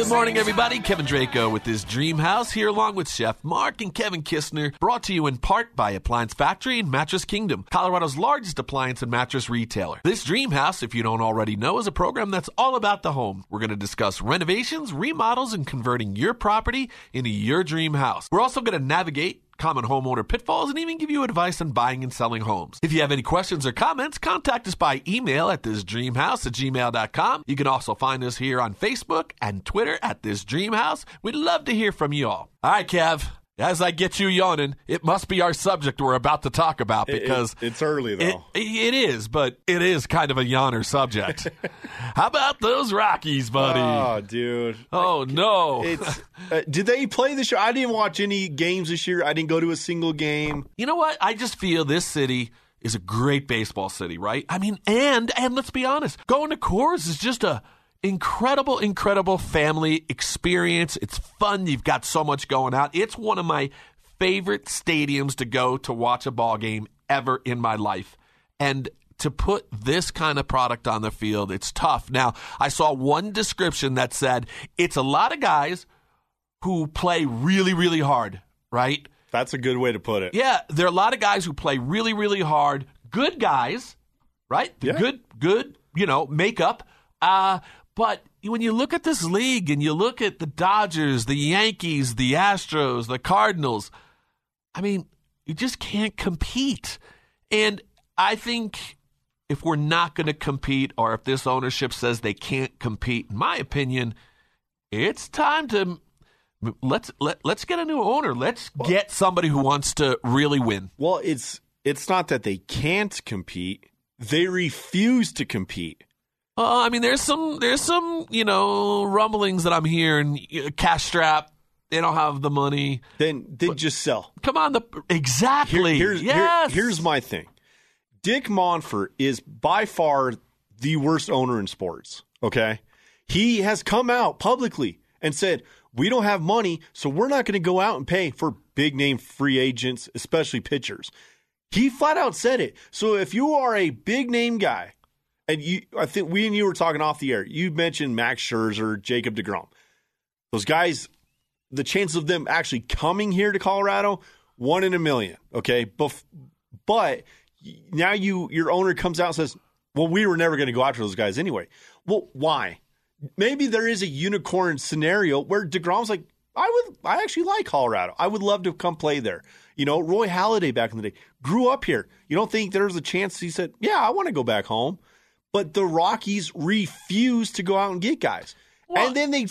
Good morning, everybody. Kevin Draco with This Dream House here, along with Chef Mark and Kevin Kistner, brought to you in part by Appliance Factory and Mattress Kingdom, Colorado's largest appliance and mattress retailer. This Dream House, if you don't already know, is a program that's all about the home. We're going to discuss renovations, remodels, and converting your property into your dream house. We're also going to navigate common homeowner pitfalls, and even give you advice on buying and selling homes. If you have any questions or comments, contact us by email at thisdreamhouse at gmail.com. You can also find us here on Facebook and Twitter at This Dream House. We'd love to hear from you all. All right, Kev. As I get you yawning, it must be our subject we're about to talk about because it, it, it's early though. It, it is, but it is kind of a yawner subject. How about those Rockies, buddy? Oh, dude. Oh no. It's uh, did they play this year? I didn't watch any games this year. I didn't go to a single game. You know what? I just feel this city is a great baseball city, right? I mean, and and let's be honest, going to Coors is just a incredible, incredible family experience. It's fun. You've got so much going on. It's one of my favorite stadiums to go to watch a ball game ever in my life. And to put this kind of product on the field, it's tough. Now, I saw one description that said it's a lot of guys who play really, really hard, right? That's a good way to put it. Yeah, there are a lot of guys who play really, really hard. Good guys, right? Yeah. Good, good, you know, makeup. Uh, but when you look at this league and you look at the Dodgers, the Yankees, the Astros, the Cardinals, I mean, you just can't compete. And I think if we're not going to compete or if this ownership says they can't compete, in my opinion, it's time to let's let, let's get a new owner. Let's get somebody who wants to really win. Well, it's it's not that they can't compete; they refuse to compete. Uh, I mean, there's some there's some you know rumblings that I'm hearing. Cash strap. They don't have the money. Then then just sell. Come on, the exactly. Here, here's yes. here, here's my thing. Dick Monfort is by far the worst owner in sports. Okay, he has come out publicly and said we don't have money, so we're not going to go out and pay for big name free agents, especially pitchers. He flat out said it. So if you are a big name guy and you, I think we and you were talking off the air. You mentioned Max Scherzer, Jacob Degrom. Those guys, the chances of them actually coming here to Colorado, one in a million. Okay, but but now you your owner comes out and says, "Well, we were never going to go after those guys anyway." Well, why? Maybe there is a unicorn scenario where Degrom's like, "I would, I actually like Colorado. I would love to come play there." You know, Roy Halladay back in the day grew up here. You don't think there's a chance he said, "Yeah, I want to go back home." But the Rockies refuse to go out and get guys. What? And then they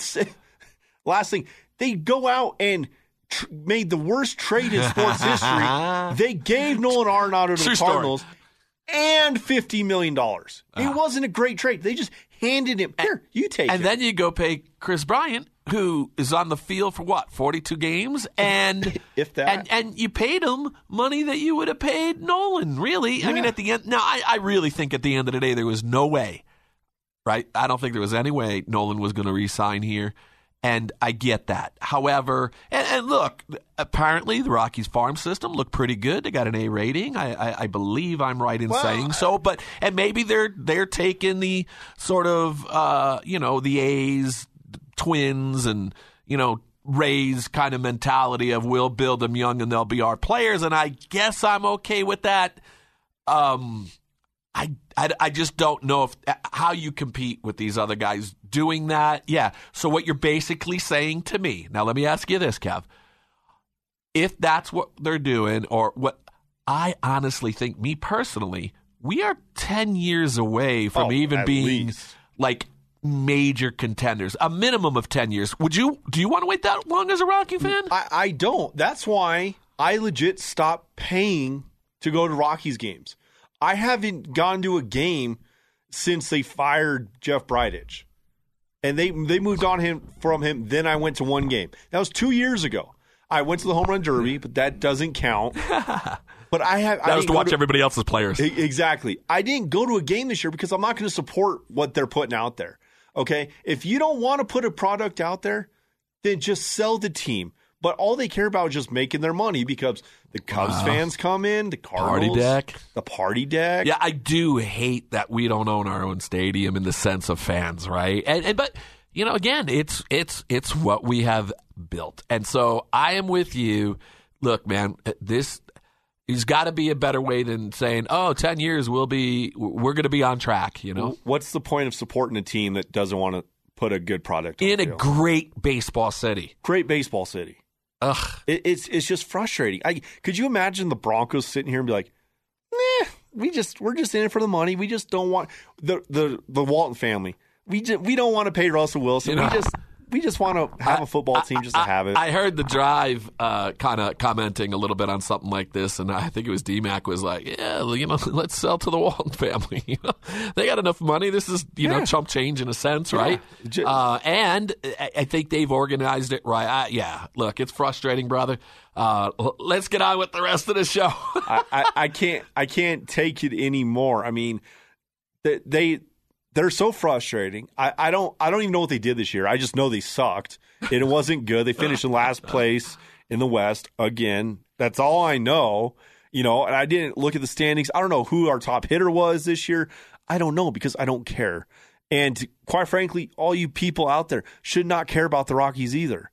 last thing they go out and tr- made the worst trade in sports history. They gave Nolan Arenado to True the Cardinals story. and fifty million dollars. Uh. It ah. wasn't a great trade. They just handed him here. You take and it. then you go pay Kris Bryant who is on the field for what 42 games? And if that. and, and you paid him money that you would have paid Nolan really? Yeah. I mean at the end now I, I really think at the end of the day there was no way right? I don't think there was any way Nolan was going to resign here and I get that. However and, and, look apparently the Rockies farm system looked pretty good. They got an A rating. I, I, I believe I'm right in well, saying so but and maybe they're they're taking the sort of uh, you know the A's twins and, you know, Rays kind of mentality of we'll build them young and they'll be our players. And I guess I'm okay with that. Um, I, I, I just don't know if how you compete with these other guys doing that. Yeah. So what you're basically saying to me now, let me ask you this, Kev. If that's what they're doing, or what I honestly think, me personally, we are ten years away from oh, even being least. like major contenders, a minimum of 10 years. Would you do you want to wait that long as a Rocky fan? I, I don't. That's why I legit stopped paying to go to Rockies games. I haven't gone to a game since they fired Jeff Bridich. And they they moved on him from him. Then I went to one game. That was two years ago. I went to the home run derby, but that doesn't count. But I have that I was to watch to, everybody else's players. Exactly. I didn't go to a game this year because I'm not going to support what they're putting out there. Okay. If you don't want to put a product out there, then just sell the team. But all they care about is just making their money because the Cubs wow. fans come in, the Cardinals, party deck, the party deck. Yeah, I do hate that we don't own our own stadium in the sense of fans, right? And, and but you know, again, it's it's it's what we have built, and so I am with you. Look, man, this there's got to be a better way than saying, "Oh, 10 years we'll be we're going to be on track." You know, What's the point of supporting a team that doesn't want to put a good product on in a field? great baseball city. great baseball city? Ugh. It, it's it's just frustrating. I, could you imagine the Broncos sitting here and be like, "Nah, we just we're just in it for the money. We just don't want the the the Walton family. We just we don't want to pay Russell Wilson. You know, we just we just want to have a football team just to have it." I heard the drive uh, kind of commenting a little bit on something like this, and I think it was DMAC was like, "Yeah, you know, let's sell to the Walton family. You know, they got enough money. This is you know Yeah. chump change in a sense, right? Ju- Uh, and I, I think they've organized it right. I, yeah, look, it's frustrating, brother. Uh, let's get on with the rest of the show. I, I, I can't I can't take it anymore. I mean, they, they they're so frustrating. I, I don't I don't even know what they did this year. I just know they sucked it wasn't good. They finished in last place in the West again. That's all I know. You know, and I didn't look at the standings. I don't know who our top hitter was this year. I don't know because I don't care. And quite frankly, all you people out there should not care about the Rockies either.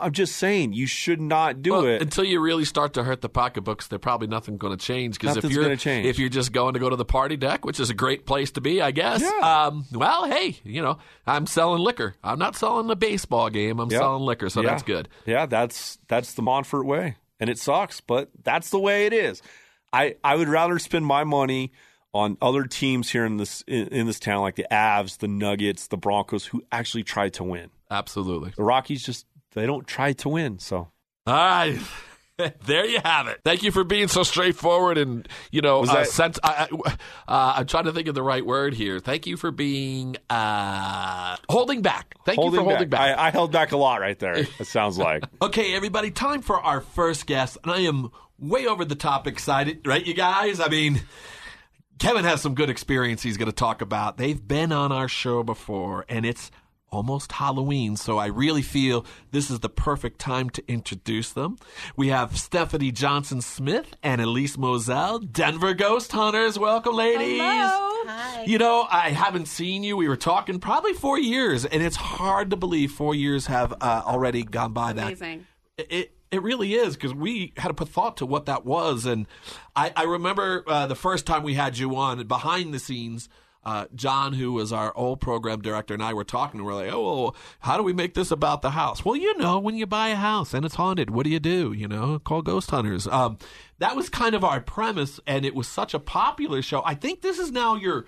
I'm just saying you should not do Well, it. until you really start to hurt the pocketbooks. There probably nothing going to change because if you're if you're just going to go to the party deck, which is a great place to be, I guess. Yeah. Um, well, hey, you know, I'm selling liquor. I'm not selling the baseball game. I'm Yep. selling liquor, so Yeah. that's good. Yeah, that's that's the Monfort way, and it sucks, but that's the way it is. I I would rather spend my money on other teams here in this in, in this town, like the Avs, the Nuggets, the Broncos, who actually try to win. Absolutely. The Rockies just they don't try to win. So All right. There you have it. Thank you for being so straightforward and you know. Uh, that- sens- I, I, uh, I'm trying to think of the right word here. Thank you for being uh, holding back. Thank you for holding back. I, I held back a lot right there. It sounds like. Okay, everybody, time for our first guest. And I am way over the top excited, right, you guys? I mean, Kevin has some good experience he's going to talk about. They've been on our show before, and it's almost Halloween, so I really feel this is the perfect time to introduce them. We have Stephanie Johnson Smith and Elise Moselle, Denver Ghost Hunters. Welcome, ladies. Hello. Hi. You know, I haven't seen you. We were talking probably four years, and it's hard to believe four years have uh, already gone by that Amazing. it it really is because we had to put thought to what that was, and I, I remember uh, the first time we had you on behind the scenes. Uh, John, who was our old program director, and I were talking. and We're like, "Oh, well, how do we make this about the house?" Well, you know, when you buy a house and it's haunted, what do you do? You know, call ghost hunters. Um, that was kind of our premise, and it was such a popular show. I think this is now your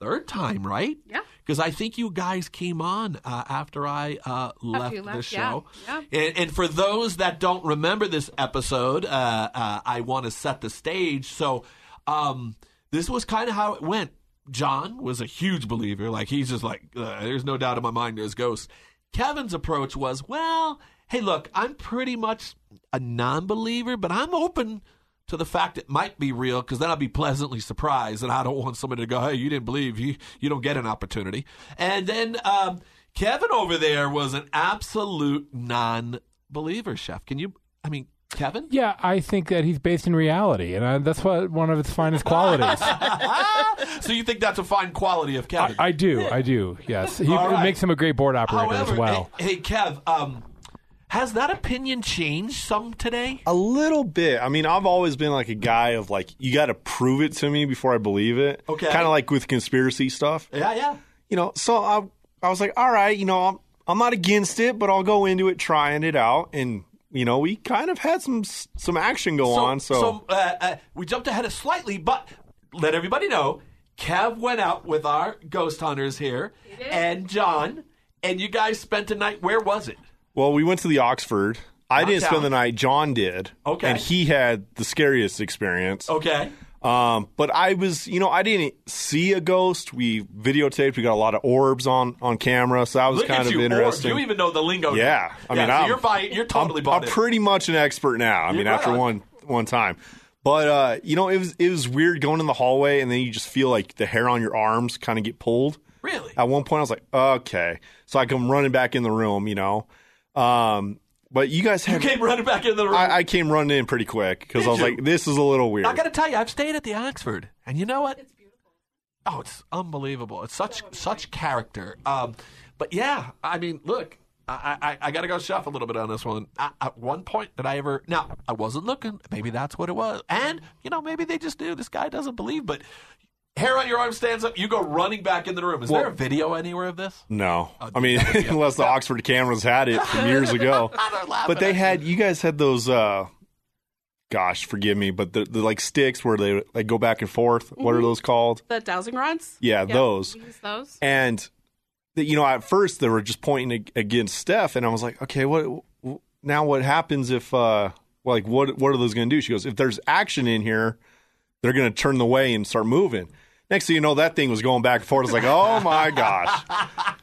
third time, right? Yeah. Because I think you guys came on uh, after I uh, left you the left, yeah. show. Yeah. And, and for those that don't remember this episode, uh, uh, I want to set the stage. So um, this was kind of how it went. John was a huge believer. Like he's just like, uh, there's no doubt in my mind there's ghosts. Kevin's approach was, well, hey, look, I'm pretty much a non-believer, but I'm open to the fact it might be real because then I'll be pleasantly surprised, and I don't want somebody to go, "Hey, you didn't believe you you don't get an opportunity." And then um, Kevin over there was an absolute non-believer. Chef, can you? I mean, Kevin. Yeah, I think that he's based in reality, and I, that's what one of his finest qualities. so you think that's a fine quality of I, Kevin? I do, I do. Yes, he it right. makes him a great board operator However, as well. hey, hey, Kev, um, has that opinion changed some today? A little bit. I mean, I've always been like a guy of like, you got to prove it to me before I believe it. Okay. Kind of like with conspiracy stuff. Yeah, yeah. You know, so I, I was like, all right, you know, I'm, I'm not against it, but I'll go into it trying it out. And, you know, we kind of had some some action go on. So, uh, uh, we jumped ahead of slightly, but let everybody know, Kev went out with our ghost hunters here did. and John, and you guys spent a night. Where was it? well, we went to the Oxford. I didn't Downtown. spend the night. John did. Okay. And he had the scariest experience. Okay. Um, but I was, you know, I didn't see a ghost. We videotaped. We got a lot of orbs on on camera, so that was Look kind at of you, interesting. Orb. You even know the lingo. Yeah, I mean, so you're buying, you're totally I'm, I'm pretty much an expert now. I mean, right after on. one one time. But uh, you know, it was it was weird going in the hallway and then you just feel like the hair on your arms kind of get pulled. Really? At one point, I was like, okay, so I come running back in the room, you know. Um, but you guys You came running back into the room. I, I came running in pretty quick because I was you? like, this is a little weird. I got to tell you, I've stayed at the Oxford, and you know what? It's beautiful. Oh, it's unbelievable. It's such such character. Um, but yeah, I mean, look, I, I, I got to go chef a little bit on this one. I, at one point, did I ever? Now, I wasn't looking. Maybe that's what it was. And you know, maybe they just knew this guy doesn't believe. But hair on your arm stands up. You go running back in the room. Is Well- there a video anywhere of this? No, Oh, I mean dude, that would be- unless the Oxford cameras had it from years ago. But they had you. you guys had those. uh Gosh, forgive me, but the, the like sticks where they like go back and forth. What are those called? The dowsing rods. Yeah, Yep, those. those. And the, you know, at first they were just pointing against Steph, and I was like, okay, what w- now? What happens if uh like what what are those going to do? She goes, if there's action in here, they're going to turn the way and start moving. Next thing you know, that thing was going back and forth. I was like, oh my gosh.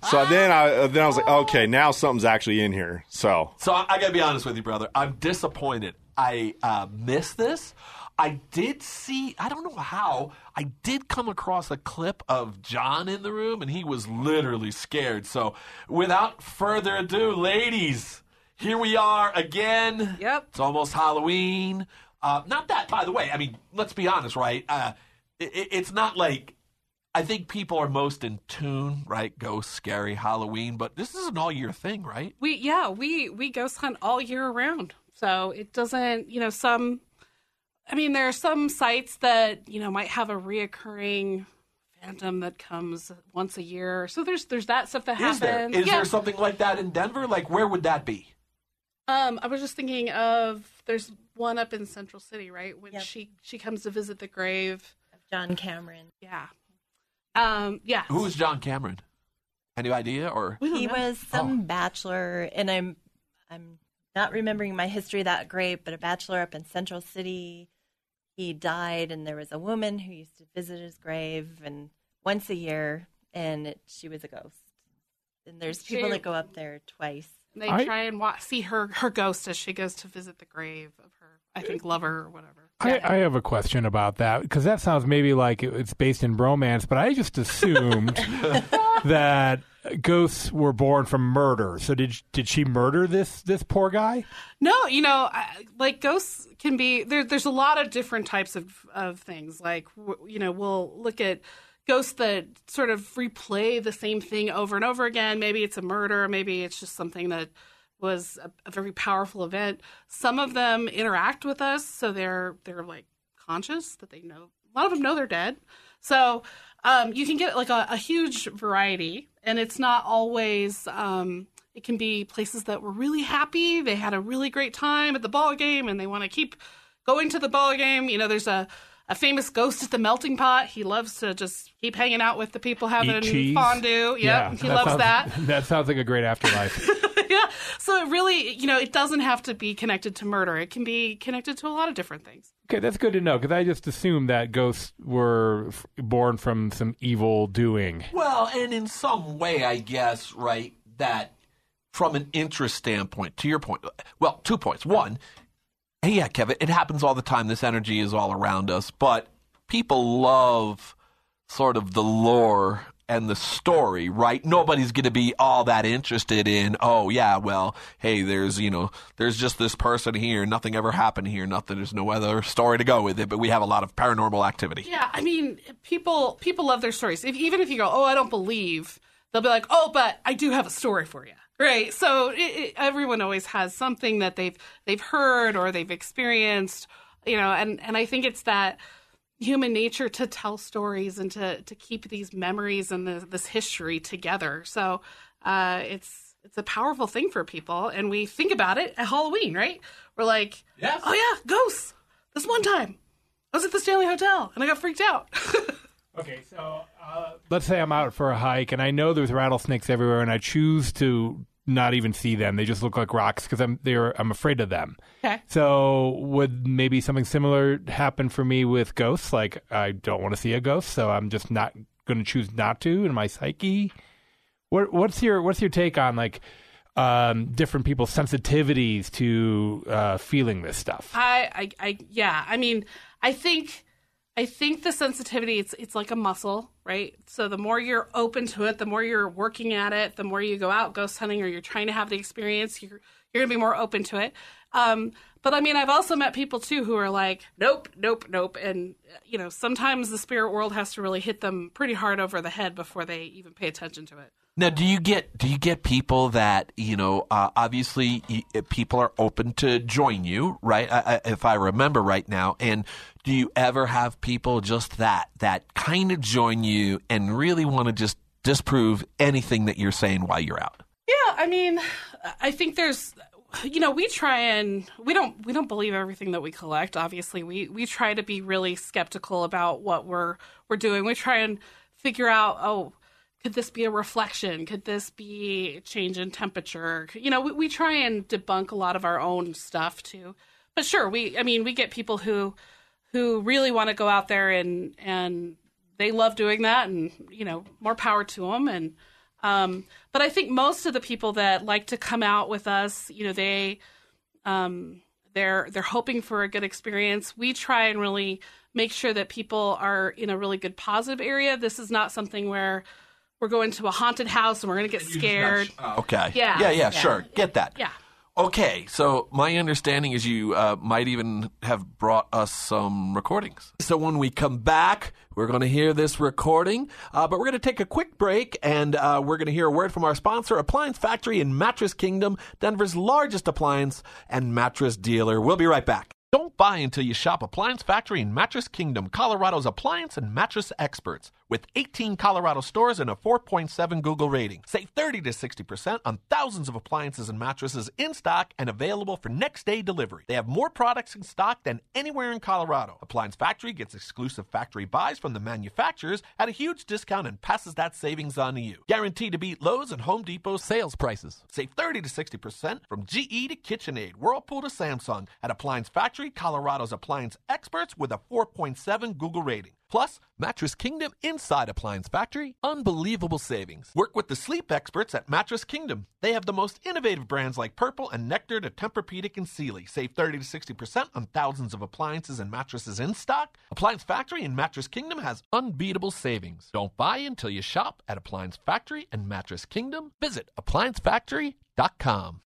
So then I then I was like, okay, now something's actually in here. So So I, I got to be honest with you, brother. I'm disappointed. I uh, missed this. I did see. I don't know how. I did come across a clip of John in the room, and he was literally scared. So, without further ado, ladies, here we are again. Yep. It's almost Halloween. Uh, not that, by the way. I mean, let's be honest, right? Uh, it, it- it's not like I think people are most in tune, right? Ghost, scary, Halloween, but this is an all year thing, right? We yeah we we ghost hunt all year round. So it doesn't you know some. I mean, there are some sites that you know might have a reoccurring phantom that comes once a year. So there's there's that stuff that Is there? happens. Is yeah. there something like that in Denver? Like, where would that be? Um, I was just thinking of there's one up in Central City, right? When Yep. she she comes to visit the grave. John Cameron. Yeah. Um. Yeah. Who is John Cameron? Any idea? Or He know. was some bachelor, and I'm I'm not remembering my history that great, but a bachelor up in Central City. He died, and there was a woman who used to visit his grave, and once a year, and it, she was a ghost. And there's people that go up there twice. They I- try and wa- see her her ghost as she goes to visit the grave of her, I think, lover or whatever. I, I have a question about that because that sounds maybe like it's based in bromance, but I just assumed that ghosts were born from murder. So did did she murder this this poor guy? No, you know, like ghosts can be there. There's a lot of different types of of things. Like you know, we'll look at ghosts that sort of replay the same thing over and over again. Maybe it's a murder. Maybe it's just something that was a, a very powerful event. Some of them interact with us, so they're they're like conscious that they know. A lot of them know they're dead. So um, you can get like a, a huge variety, and it's not always. Um, it can be places that were really happy. They had a really great time at the ball game, and they want to keep going to the ball game. You know, there's a a famous ghost at the melting pot. He loves to just keep hanging out with the people having Eat fondue. Yep, he loves sounds, that. That sounds like a great afterlife. yeah. So it really, you know, it doesn't have to be connected to murder. It can be connected to a lot of different things. okay, that's good to know because I just assumed that ghosts were f- born from some evil doing. well, and in some way, I guess, right? That from an interest standpoint, to your point, well, two points. One, hey, yeah, Kevin, it happens all the time. This energy is all around us, but people love sort of the lore and the story, right? Nobody's going to be all that interested in, oh, yeah, well, hey, there's, you know, there's just this person here. Nothing ever happened here. Nothing. There's no other story to go with it, but we have a lot of paranormal activity. Yeah, I mean, people people love their stories. If, even if you go, "Oh, I don't believe," they'll be like, "Oh, but I do have a story for you." Right? So it, it, everyone always has something that they've they've heard or they've experienced, you know. And and I think it's that human nature to tell stories and to to keep these memories and the, this history together. So uh, it's it's a powerful thing for people, and we think about it at Halloween, right? We're like, Yes. "Oh yeah, ghosts." This one time, I was at the Stanley Hotel and I got freaked out. Okay, so uh, let's say I'm out for a hike and I know there's rattlesnakes everywhere, and I choose to not even see them. They just look like rocks because I'm they're I'm afraid of them. okay. So would maybe something similar happen for me with ghosts? Like I don't want to see a ghost, so I'm just not going to choose not to in my psyche. What, what's your what's your take on like um, different people's sensitivities to uh, feeling this stuff? I, I, I, yeah. I mean, I think, I think the sensitivity it's it's like a muscle, right? So the more you're open to it, the more you're working at it, the more you go out ghost hunting or you're trying to have the experience, you're you're gonna be more open to it. Um, but I mean, I've also met people too who are like, nope, nope, nope. And, you know, sometimes the spirit world has to really hit them pretty hard over the head before they even pay attention to it. Now, do you get do you get people that you know? Uh, obviously, people are open to join you, right? I, I, if I remember right now, and do you ever have people just that that kind of join you and really want to just disprove anything that you're saying while you're out? Yeah, I mean, I think there's you know, we try and we don't we don't believe everything that we collect. Obviously, we we try to be really skeptical about what we're we're doing. We try and figure out, oh, could this be a reflection? Could this be change in temperature? You know, we, we try and debunk a lot of our own stuff too. But sure, we I mean, we get people who who really want to go out there and and they love doing that and you know, more power to them and um, but I think most of the people that like to come out with us, you know, they um, they're they're hoping for a good experience. We try and really make sure that people are in a really good positive area. This is not something where we're going to a haunted house and we're going to get scared. Okay. Yeah. Yeah. Yeah. Yeah. Sure. Get that. Yeah. Okay, so my understanding is you uh, might even have brought us some recordings. So when we come back, we're going to hear this recording, uh, but we're going to take a quick break and uh, we're going to hear a word from our sponsor, Appliance Factory in Mattress Kingdom, Denver's largest appliance and mattress dealer. We'll be right back. Don't buy until you shop Appliance Factory in Mattress Kingdom, Colorado's appliance and mattress experts. With 18 Colorado stores and a 4.7 Google rating. Save 30 to 60% on thousands of appliances and mattresses in stock and available for next day delivery. They have more products in stock than anywhere in Colorado. Appliance Factory gets exclusive factory buys from the manufacturers at a huge discount and passes that savings on to you. Guaranteed to beat Lowe's and Home Depot sales prices. Save 30 to 60% from GE to KitchenAid, Whirlpool to Samsung at Appliance Factory, Colorado's appliance experts with a 4.7 Google rating. Plus, Mattress Kingdom inside Appliance Factory, unbelievable savings. Work with the sleep experts at Mattress Kingdom. They have the most innovative brands like Purple and Nectar to Tempur-Pedic and Sealy. Save 30 to 60% on thousands of appliances and mattresses in stock. Appliance Factory and Mattress Kingdom has unbeatable savings. Don't buy until you shop at Appliance Factory and Mattress Kingdom. Visit appliancefactory.com.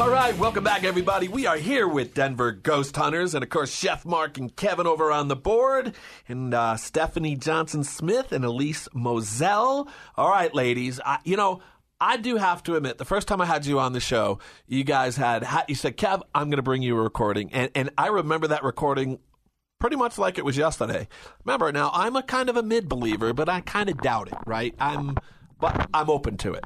All right, welcome back, everybody. We are here with Denver Ghost Hunters, and of course, Chef Mark and Kevin over on the board, and uh, Stephanie Johnson Smith and Elise Moselle. All right, ladies, I, you know. I do have to admit, the first time I had you on the show, you guys had you said, "Kev, I'm going to bring you a recording," and and I remember that recording pretty much like it was yesterday. Remember, now I'm a kind of a mid believer, but I kind of doubt it, right? I'm, but I'm open to it.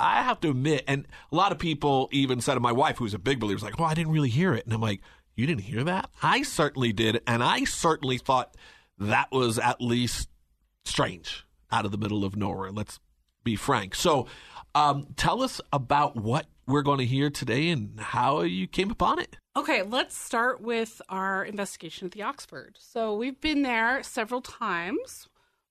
I have to admit, and a lot of people even said to my wife, who's a big believer, is like, "Oh, I didn't really hear it," and I'm like, "You didn't hear that? I certainly did, and I certainly thought that was at least strange, out of the middle of nowhere. Let's be frank. So, um, tell us about what we're going to hear today and how you came upon it. Okay, let's start with our investigation at the Oxford. So we've been there several times.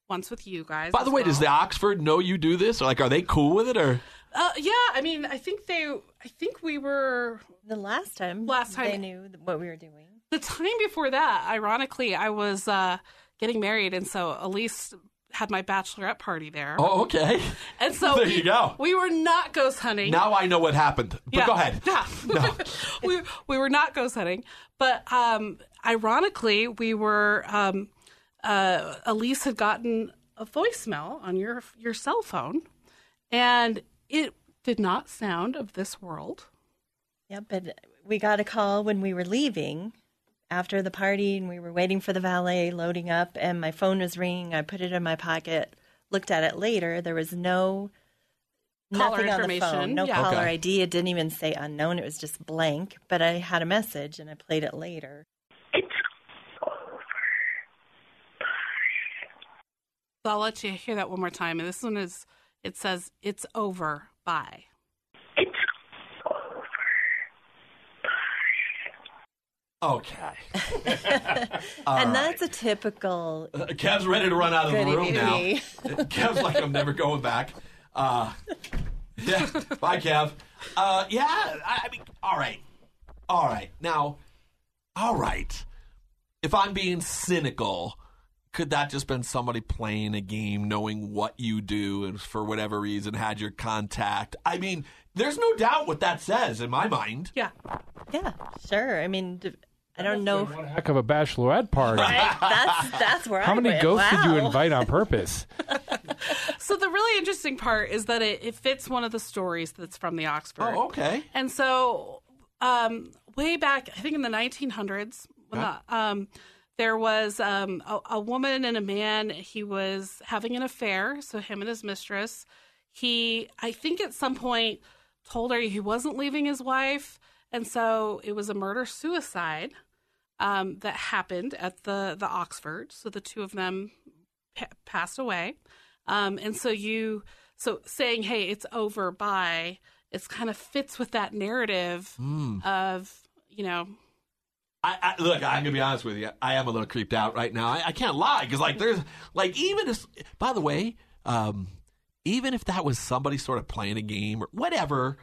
Once with you guys. By the way, well. does the Oxford know you do this? Or like, are they cool with it? Or Uh, yeah, I mean, I think they. I think we were The last time, Last time- they knew what we were doing. the time before that. Ironically, I was uh, getting married, and so Elise had my bachelorette party there. oh, okay. and so there we, you go. We were not ghost hunting. Now I know what happened. But Yeah. go ahead. Yeah. No. we we were not ghost hunting, but um, ironically, we were. Um, uh, Elise had gotten a voicemail on your your cell phone, and it did not sound of this world. Yeah, but we got a call when we were leaving after the party, and we were waiting for the valet loading up, and my phone was ringing. I put it in my pocket. Looked at it later. There was no Caller nothing on the information, phone, no yeah. caller Okay. ID. It didn't even say unknown. It was just blank. But I had a message, and I played it later. So I'll let you hear that one more time. And this one is. It says it's over. Bye. It's over. Bye. Okay. and that's a typical Uh, Kev's ready to run out of the Goody room now. goody. Kev's like, I'm never going back. Uh, yeah. Bye, Kev. Uh, yeah. I, I mean, all right. All right. Now, all right. If I'm being cynical, could that just been somebody playing a game, knowing what you do, and for whatever reason had your contact? I mean, there's no doubt what that says in my mind. Yeah. Yeah, sure. I mean, I don't know. One heck of a bachelorette party. Right? That's that's where How I many went. ghosts did you invite on purpose? So the really interesting part is that it, it fits one of the stories that's from the Oxford. Oh, okay. And so, um, way back, I think in the 1900s, when Okay. the, um, there was um, a, a woman and a man. He was having an affair. So him and his mistress. He, I think, at some point told her he wasn't leaving his wife, and so it was a murder suicide um, that happened at the the Oxford. So the two of them pa- passed away, um, and so you so saying, "Hey, it's over." By it's kind of fits with that narrative of you know I, I look. I'm gonna be honest with you. I am a little creeped out right now. I, I can't lie because like there's like even if by the way, um, even if that was somebody sort of playing a game or whatever,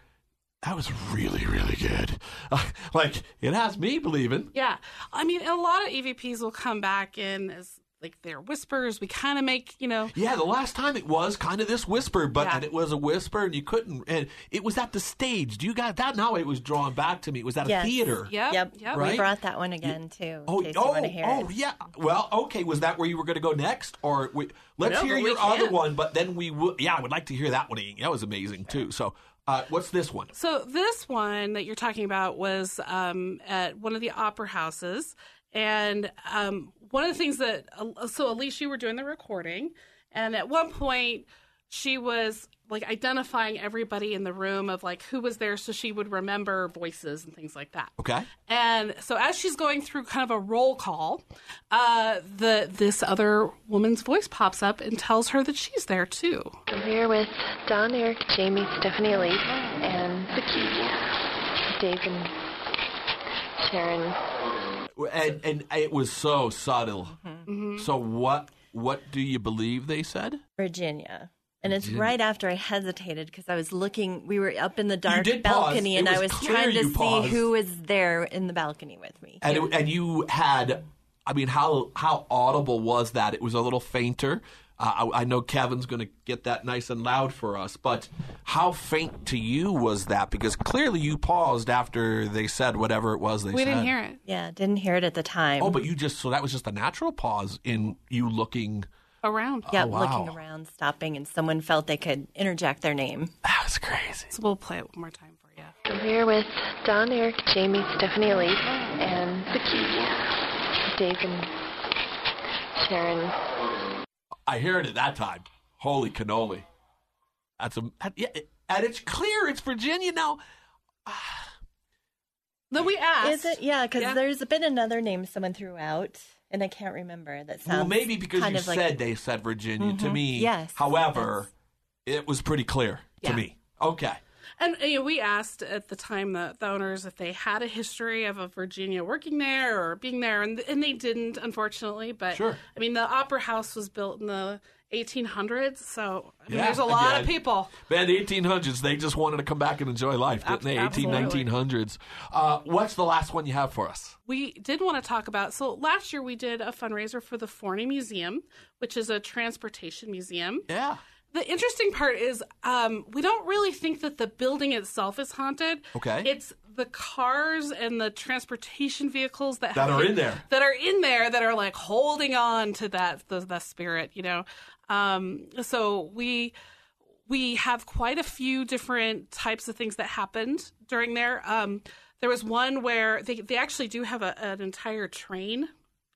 that was really really good. like it has me believing. Yeah. I mean, a lot of EVPs will come back in as like they're whispers. We kind of make, you know, Yeah, the last time it was kind of this whisper, but Yeah. and it was a whisper, and you couldn't. And it was at the stage. Do you got that? Now it was drawn back to me. It was at Yes. a theater. yep, Yep, yep. Right? we brought that one again too. Oh, in case oh, want hear oh, it. yeah. Well, okay. Was that where you were going to go next, or we, let's No, hear but we your other can. one? But then we would. Yeah, I would like to hear that one. again. That was amazing too. So, uh, what's this one? So this one that you're talking about was um, at one of the opera houses, and um, one of the things that uh, so Elise, you were doing the recording, and at one point she was like identifying everybody in the room of like who was there, so she would remember voices and things like that. Okay. And so as she's going through kind of a roll call, uh, the this other woman's voice pops up and tells her that she's there too. I'm here with Don, Eric, Jamie, Stephanie, Elise, and Dave and Sharon. And and it was so subtle. Mm-hmm. So what what do you believe they said? Virginia. And it's right after I hesitated because I was looking. We were up in the dark balcony, It and I was was trying to see paused. who was there in the balcony with me. And it, and you had, I mean, how how audible was that? It was a little fainter. Uh, I, I know Kevin's going to get that nice and loud for us, but how faint to you was that? Because clearly you paused after they said whatever it was they We said. didn't hear it yeah, didn't hear it at the time. Oh, but you just so that was just a natural pause in you looking. around. yeah, oh, wow. looking around, stopping, and someone felt they could interject their name. That was crazy. So we'll play it one more time for you. I'm here with Don, Eric, Jamie, Stephanie, Elise, and Dave and Sharon. I heard it at that time. Holy cannoli! That's a that- yeah, and it's clear it's Virginia now. Ah. Then we asked. Is it? Yeah, because Yeah. there's been another name someone threw out, and I can't remember. That sounds Well, maybe because kind you of like, said they said Virginia to mm-hmm. me. Yes, However, it was pretty clear to me. Okay. And you know, we asked at the time the, the owners if they had a history of a Virginia working there or being there, and and they didn't, unfortunately. But Sure. I mean, the Opera House was built in the 1800s, so I mean, Yeah, there's a lot again. of people. Man, the 1800s, they just wanted to come back and enjoy life, didn't they? 18, 1900s. Uh, what's the last one you have for us? We did want to talk about. So last year we did a fundraiser for the Forney Museum, which is a transportation museum. Yeah. The interesting part is um, we don't really think that the building itself is haunted. Okay. It's the cars and the transportation vehicles that, That have are in there. that are in there that are like holding on to that the, the spirit, you know. Um, so we we have quite a few different types of things that happened during there. Um, there was one where they they actually do have a, an entire train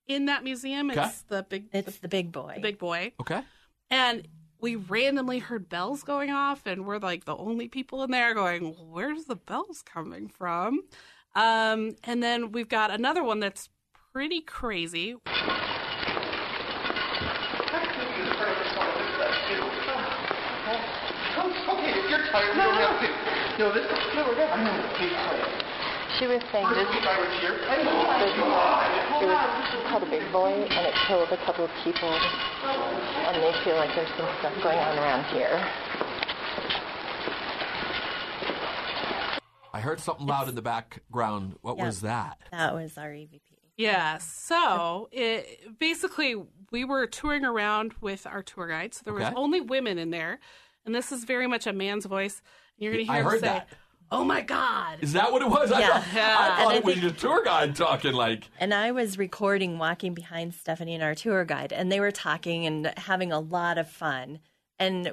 in that museum. Okay. It's the big It's the big boy. the big boy. Okay. And we randomly heard bells going off, and we're like the only people in there going, Where's the bells coming from? Um, and then we've got another one that's pretty crazy. Okay, if you're tired, we don't have to. No, this no, we're good. I know the big place. She was saying this If I was here, it was called a big boy, and it killed a couple of people, and they feel like there's some stuff going on around here. I heard something loud in the background. What Yeah. was that? That was our E EVP. Yeah. So it basically we were touring around with our tour guide, so there was only women in there, and this is very much a man's voice. And you're going to I hear him heard say, that. "Oh my God!" Is that what it was? I Yeah. thought, Yeah. I thought And I it was think- your tour guide talking like. And I was recording walking behind Stephanie and our tour guide, and they were talking and having a lot of fun. And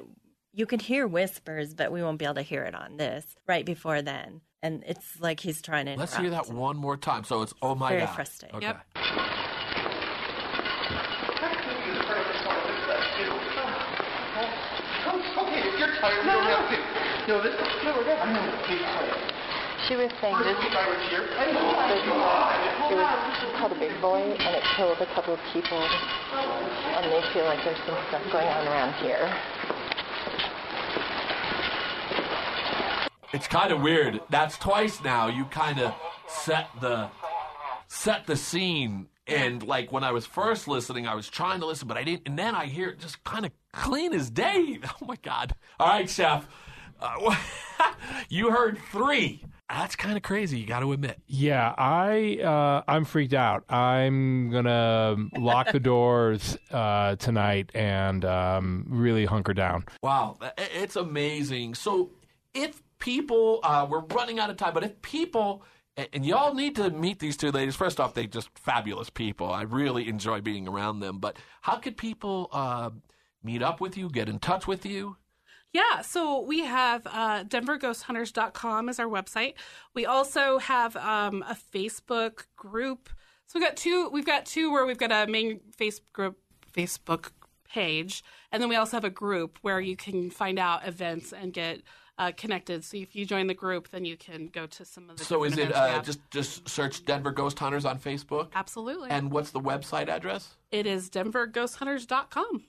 you can hear whispers, but we won't be able to hear it on this right before then. And it's like he's trying to. Let's hear that one more time. So it's oh my Very god. frustrating. Okay. Yep. Okay, if you're tired, we don't have to. You know, this, no, we're good. I know, please. She was saying this, First I was here. I this it was called a big boy, and it killed a couple of people, and they feel like there's some stuff going on around here. It's kind of weird. That's twice now. You kind of set the set the scene. And like when I was first listening, I was trying to listen, but I didn't. And then I hear it just kind of clean as day. Oh my god! All right, chef. Uh, you heard three. That's kind of crazy. You got to admit. Yeah, I uh, I'm freaked out. I'm gonna lock the doors uh, tonight and um, really hunker down. Wow, it's amazing. So, if people, uh, we're running out of time, but if people, and and y'all need to meet these two ladies. First off, they're just fabulous people. I really enjoy being around them. But how could people uh, meet up with you, get in touch with you? Yeah, so we have uh, DenverGhostHunters.com is our website. We also have um, a Facebook group. So we got two. We've got two where we've got a main Facebook group, Facebook page, and then we also have a group where you can find out events and get uh, connected. So if you join the group, then you can go to some of the. So, is it uh, just just search Denver Ghost Hunters on Facebook? absolutely? And what's the website address? it is DenverGhostHunters.com.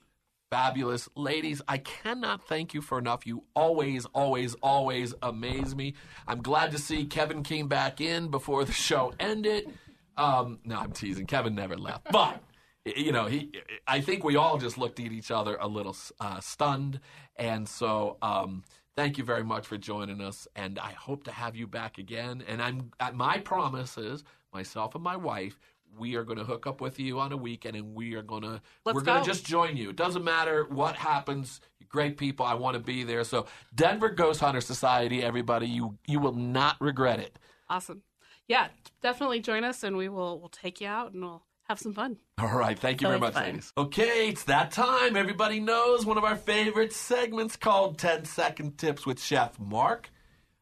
fabulous. Ladies, I cannot thank you for enough. You always, always, always amaze me. I'm glad to see Kevin came back in before the show ended. Um, no, I'm teasing. Kevin never left. But, you know, he. I think we all just looked at each other a little uh, stunned. And so, um, thank you very much for joining us. And I hope to have you back again. And I'm uh, my promise is myself and my wife. We are going to hook up with you on a weekend, and we are going to we're going to just join you. It doesn't matter what happens. You're great people. I want to be there. So Denver Ghost Hunter Society, everybody, you you will not regret it. Awesome. Yeah, definitely join us, and we will we'll take you out and we'll have some fun. All right, thank you very much, fun. ladies. Okay, it's that time. Everybody knows one of our favorite segments called 10 Second Tips with Chef Mark,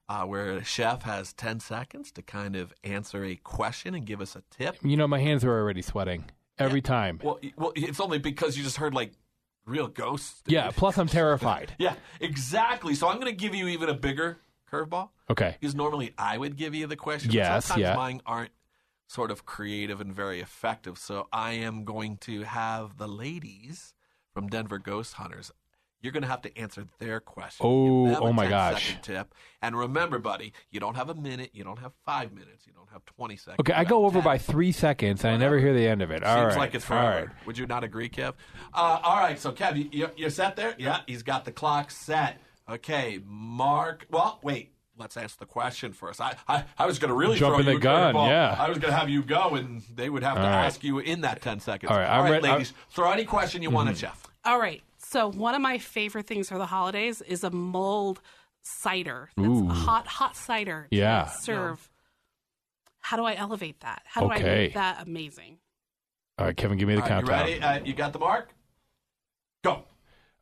uh, where a chef has 10 seconds to kind of answer a question and give us a tip. You know, my hands are already sweating every time. Well, well, it's only because you just heard like real ghosts. Yeah. Plus, I'm terrified. Yeah, exactly. So I'm going to give you even a bigger curveball. Okay. Because normally I would give you the question. but Yes, Sometimes yeah. mine aren't sort of creative and very effective. So I am going to have the ladies from Denver Ghost Hunters. You're going to have to answer their question. Oh, Give them a oh my gosh. second Tip. And remember, buddy, you don't have a minute. You don't have five minutes. You don't have 20 seconds. Okay. I go over 10. by three seconds, and I never hear the end of it. All Seems right. like it's All forever. right. Would you not agree, Kev? Uh, all right, so Kev, you, you, you're set there? Yeah, he's got the clock set. Okay, Mark. Well, wait. Let's ask the question first. I, I, I was going to really Jump throw in you the a gun, curveball. yeah. I was going to have you go, and they would have to All right. ask you in that 10 seconds. All right, I'm ready- I'm- ladies. Throw any question you want Mm-hmm. at Chef. All right. So one of my favorite things for the holidays is a mulled cider. That's Ooh. hot, hot cider. to Yeah. serve. How do I elevate that? How do I make that amazing? All right, Kevin, give me the All right, you countdown. ready? Uh, you got the mark? Go.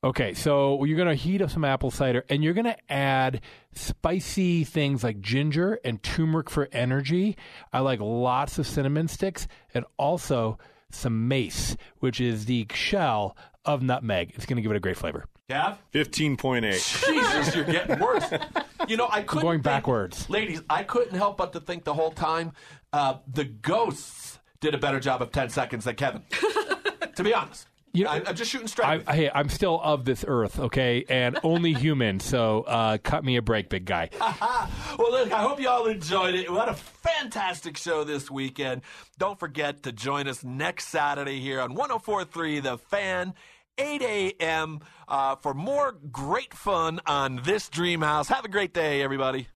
Okay, so you're going to heat up some apple cider and you're going to add spicy things like ginger and turmeric for energy. I like lots of cinnamon sticks and also some mace, which is the shell of nutmeg. It's going to give it a great flavor. Kev? 15.8. Jesus, you're getting worse. You know, I couldn't going think- backwards. ladies. I couldn't help but to think the whole time uh, the ghosts did a better job of ten seconds than Kevin. to be honest, You know, I, I'm just shooting straight. I, hey, I'm still of this earth, okay, and only human. So uh, cut me a break, big guy. well, look, I hope you all enjoyed it. We had a fantastic show this weekend. Don't forget to join us next Saturday here on 104.3 The Fan. 8 a.m. Uh, for more great fun on this Dream House. Have a great day, everybody.